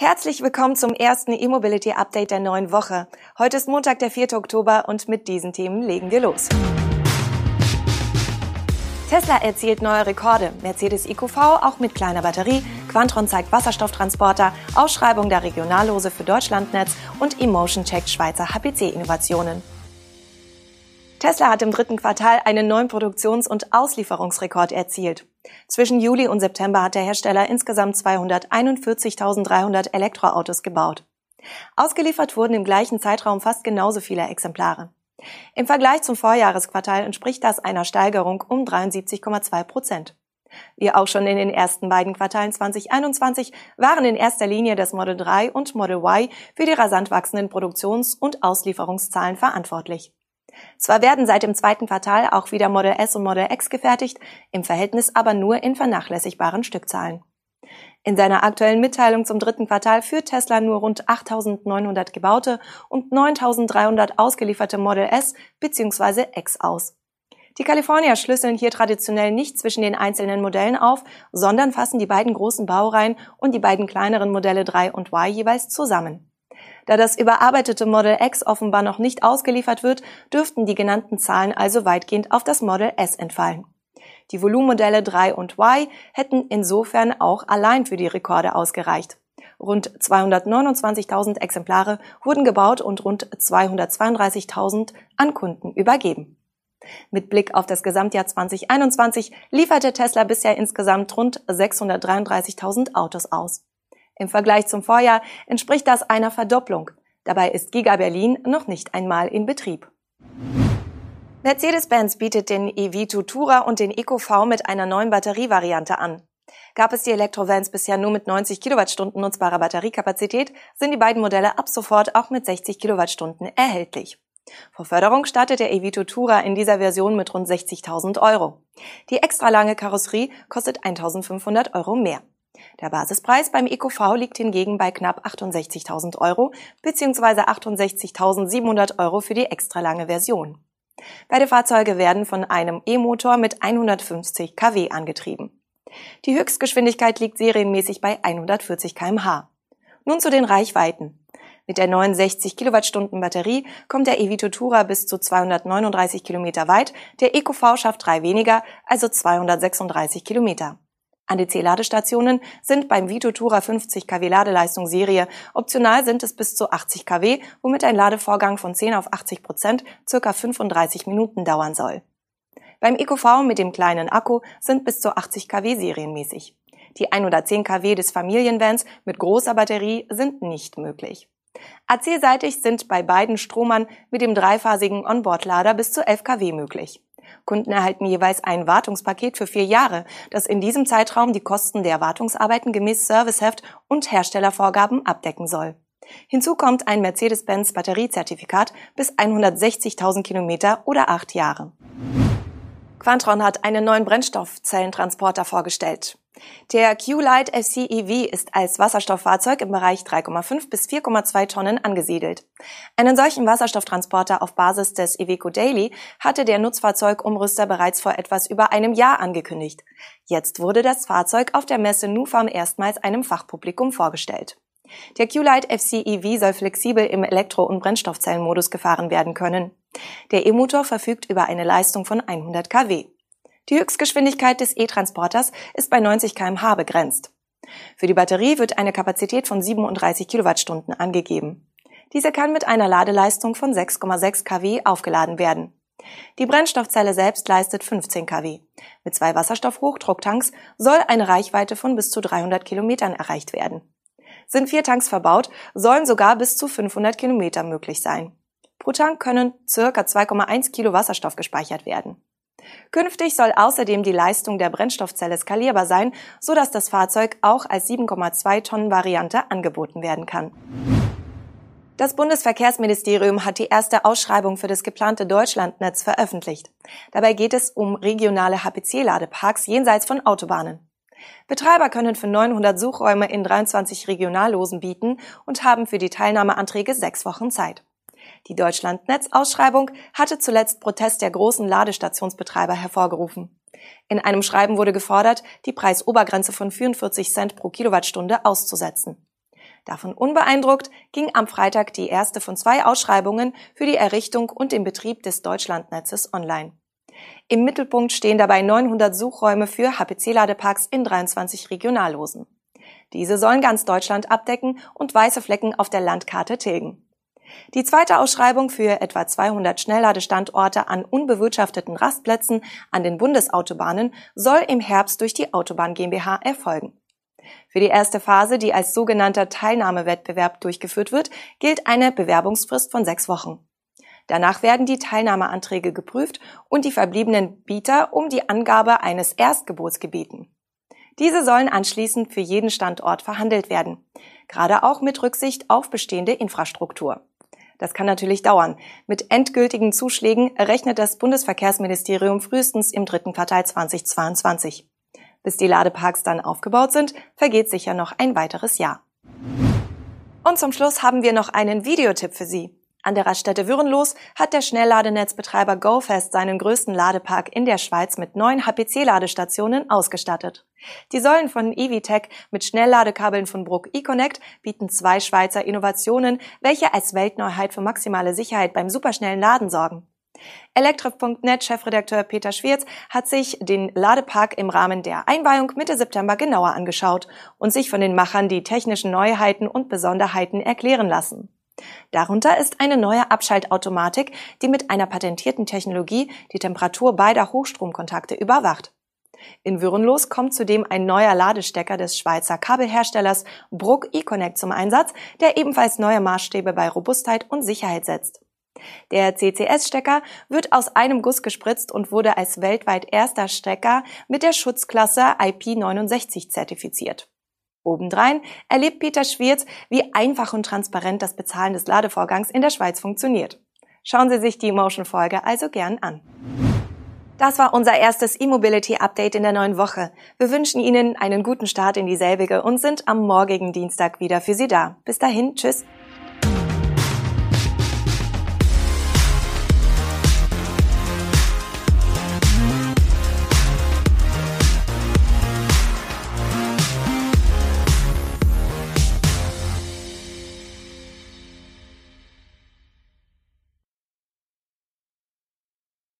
Herzlich willkommen zum ersten E-Mobility Update der neuen Woche. Heute ist Montag, der 4. Oktober und mit diesen Themen legen wir los. Tesla erzielt neue Rekorde. Mercedes EQV auch mit kleiner Batterie. Quantron zeigt Wasserstofftransporter. Ausschreibung der Regionallose für Deutschlandnetz und Emotion checkt Schweizer HPC-Innovationen. Tesla hat im dritten Quartal einen neuen Produktions- und Auslieferungsrekord erzielt. Zwischen Juli und September hat der Hersteller insgesamt 241.300 Elektroautos gebaut. Ausgeliefert wurden im gleichen Zeitraum fast genauso viele Exemplare. Im Vergleich zum Vorjahresquartal entspricht das einer Steigerung um 73,2 Prozent. Wie auch schon in den ersten beiden Quartalen 2021 waren in erster Linie das Model 3 und Model Y für die rasant wachsenden Produktions- und Auslieferungszahlen verantwortlich. Zwar werden seit dem zweiten Quartal auch wieder Model S und Model X gefertigt, im Verhältnis aber nur in vernachlässigbaren Stückzahlen. In seiner aktuellen Mitteilung zum dritten Quartal führt Tesla nur rund 8.900 gebaute und 9.300 ausgelieferte Model S bzw. X aus. Die Californier schlüsseln hier traditionell nicht zwischen den einzelnen Modellen auf, sondern fassen die beiden großen Baureihen und die beiden kleineren Modelle 3 und Y jeweils zusammen. Da das überarbeitete Model X offenbar noch nicht ausgeliefert wird, dürften die genannten Zahlen also weitgehend auf das Model S entfallen. Die Volumenmodelle 3 und Y hätten insofern auch allein für die Rekorde ausgereicht. Rund 229.000 Exemplare wurden gebaut und rund 232.000 an Kunden übergeben. Mit Blick auf das Gesamtjahr 2021 lieferte Tesla bisher insgesamt rund 633.000 Autos aus. Im Vergleich zum Vorjahr entspricht das einer Verdopplung. Dabei ist Giga Berlin noch nicht einmal in Betrieb. Mercedes-Benz bietet den EV2 Tourer und den EcoV mit einer neuen Batterievariante an. Gab es die Elektrovans bisher nur mit 90 Kilowattstunden nutzbarer Batteriekapazität, sind die beiden Modelle ab sofort auch mit 60 Kilowattstunden erhältlich. Vor Förderung startet der Evito Tourer in dieser Version mit rund 60.000 Euro. Die extra lange Karosserie kostet 1.500 Euro mehr. Der Basispreis beim EcoV liegt hingegen bei knapp 68.000 Euro bzw. 68.700 Euro für die extra lange Version. Beide Fahrzeuge werden von einem E-Motor mit 150 kW angetrieben. Die Höchstgeschwindigkeit liegt serienmäßig bei 140 kmh. Nun zu den Reichweiten. Mit der 69 Kilowattstunden Batterie kommt der Evito Tourer bis zu 239 Kilometer weit, der EcoV schafft drei weniger, also 236 Kilometer. ADC-Ladestationen sind beim Vito Tourer 50 kW Ladeleistung Serie. Optional sind es bis zu 80 kW, womit ein Ladevorgang von 10 auf 80 Prozent circa 35 Minuten dauern soll. Beim EcoV mit dem kleinen Akku sind bis zu 80 kW serienmäßig. Die 110 kW des Familienvans mit großer Batterie sind nicht möglich. AC-seitig sind bei beiden Stromern mit dem dreiphasigen Onboard-Lader bis zu 11 kW möglich. Kunden erhalten jeweils ein Wartungspaket für vier Jahre, das in diesem Zeitraum die Kosten der Wartungsarbeiten gemäß Serviceheft und Herstellervorgaben abdecken soll. Hinzu kommt ein Mercedes-Benz Batteriezertifikat bis 160.000 Kilometer oder acht Jahre. Quantron hat einen neuen Brennstoffzellentransporter vorgestellt. Der Q-Lite FC EV ist als Wasserstofffahrzeug im Bereich 3,5 bis 4,2 Tonnen angesiedelt. Einen solchen Wasserstofftransporter auf Basis des Iveco Daily hatte der Nutzfahrzeugumrüster bereits vor etwas über einem Jahr angekündigt. Jetzt wurde das Fahrzeug auf der Messe Nufarm erstmals einem Fachpublikum vorgestellt. Der Q-Lite FC EV soll flexibel im Elektro- und Brennstoffzellenmodus gefahren werden können. Der E-Motor verfügt über eine Leistung von 100 kW. Die Höchstgeschwindigkeit des E-Transporters ist bei 90 kmh begrenzt. Für die Batterie wird eine Kapazität von 37 Kilowattstunden angegeben. Diese kann mit einer Ladeleistung von 6,6 kW aufgeladen werden. Die Brennstoffzelle selbst leistet 15 kW. Mit zwei Wasserstoffhochdrucktanks soll eine Reichweite von bis zu 300 Kilometern erreicht werden. Sind vier Tanks verbaut, sollen sogar bis zu 500 Kilometer möglich sein. Pro Tank können circa 2,1 Kilo Wasserstoff gespeichert werden. Künftig soll außerdem die Leistung der Brennstoffzelle skalierbar sein, so dass das Fahrzeug auch als 7,2 Tonnen Variante angeboten werden kann. Das Bundesverkehrsministerium hat die erste Ausschreibung für das geplante Deutschlandnetz veröffentlicht. Dabei geht es um regionale HPC-Ladeparks jenseits von Autobahnen. Betreiber können für 900 Suchräume in 23 Regionallosen bieten und haben für die Teilnahmeanträge sechs Wochen Zeit. Die Deutschlandnetz-Ausschreibung hatte zuletzt Protest der großen Ladestationsbetreiber hervorgerufen. In einem Schreiben wurde gefordert, die Preisobergrenze von 44 Cent pro Kilowattstunde auszusetzen. Davon unbeeindruckt ging am Freitag die erste von zwei Ausschreibungen für die Errichtung und den Betrieb des Deutschlandnetzes online. Im Mittelpunkt stehen dabei 900 Suchräume für HPC-Ladeparks in 23 Regionallosen. Diese sollen ganz Deutschland abdecken und weiße Flecken auf der Landkarte tilgen. Die zweite Ausschreibung für etwa 200 Schnellladestandorte an unbewirtschafteten Rastplätzen an den Bundesautobahnen soll im Herbst durch die Autobahn GmbH erfolgen. Für die erste Phase, die als sogenannter Teilnahmewettbewerb durchgeführt wird, gilt eine Bewerbungsfrist von sechs Wochen. Danach werden die Teilnahmeanträge geprüft und die verbliebenen Bieter um die Angabe eines Erstgebots gebeten. Diese sollen anschließend für jeden Standort verhandelt werden, gerade auch mit Rücksicht auf bestehende Infrastruktur. Das kann natürlich dauern. Mit endgültigen Zuschlägen rechnet das Bundesverkehrsministerium frühestens im dritten Quartal 2022. Bis die Ladeparks dann aufgebaut sind, vergeht sicher noch ein weiteres Jahr. Und zum Schluss haben wir noch einen Videotipp für Sie. An der Raststätte Würenlos hat der Schnellladenetzbetreiber GoFest seinen größten Ladepark in der Schweiz mit neun HPC-Ladestationen ausgestattet. Die Säulen von Evitech mit Schnellladekabeln von Bruck eConnect bieten zwei Schweizer Innovationen, welche als Weltneuheit für maximale Sicherheit beim superschnellen Laden sorgen. Elektrif.net Chefredakteur Peter Schwirz hat sich den Ladepark im Rahmen der Einweihung Mitte September genauer angeschaut und sich von den Machern die technischen Neuheiten und Besonderheiten erklären lassen. Darunter ist eine neue Abschaltautomatik, die mit einer patentierten Technologie die Temperatur beider Hochstromkontakte überwacht. In Würenlos kommt zudem ein neuer Ladestecker des Schweizer Kabelherstellers Bruck eConnect zum Einsatz, der ebenfalls neue Maßstäbe bei Robustheit und Sicherheit setzt. Der CCS-Stecker wird aus einem Guss gespritzt und wurde als weltweit erster Stecker mit der Schutzklasse IP69 zertifiziert. Obendrein erlebt Peter Schwierz, wie einfach und transparent das Bezahlen des Ladevorgangs in der Schweiz funktioniert. Schauen Sie sich die Motion-Folge also gern an. Das war unser erstes E-Mobility-Update in der neuen Woche. Wir wünschen Ihnen einen guten Start in dieselbige und sind am morgigen Dienstag wieder für Sie da. Bis dahin, tschüss.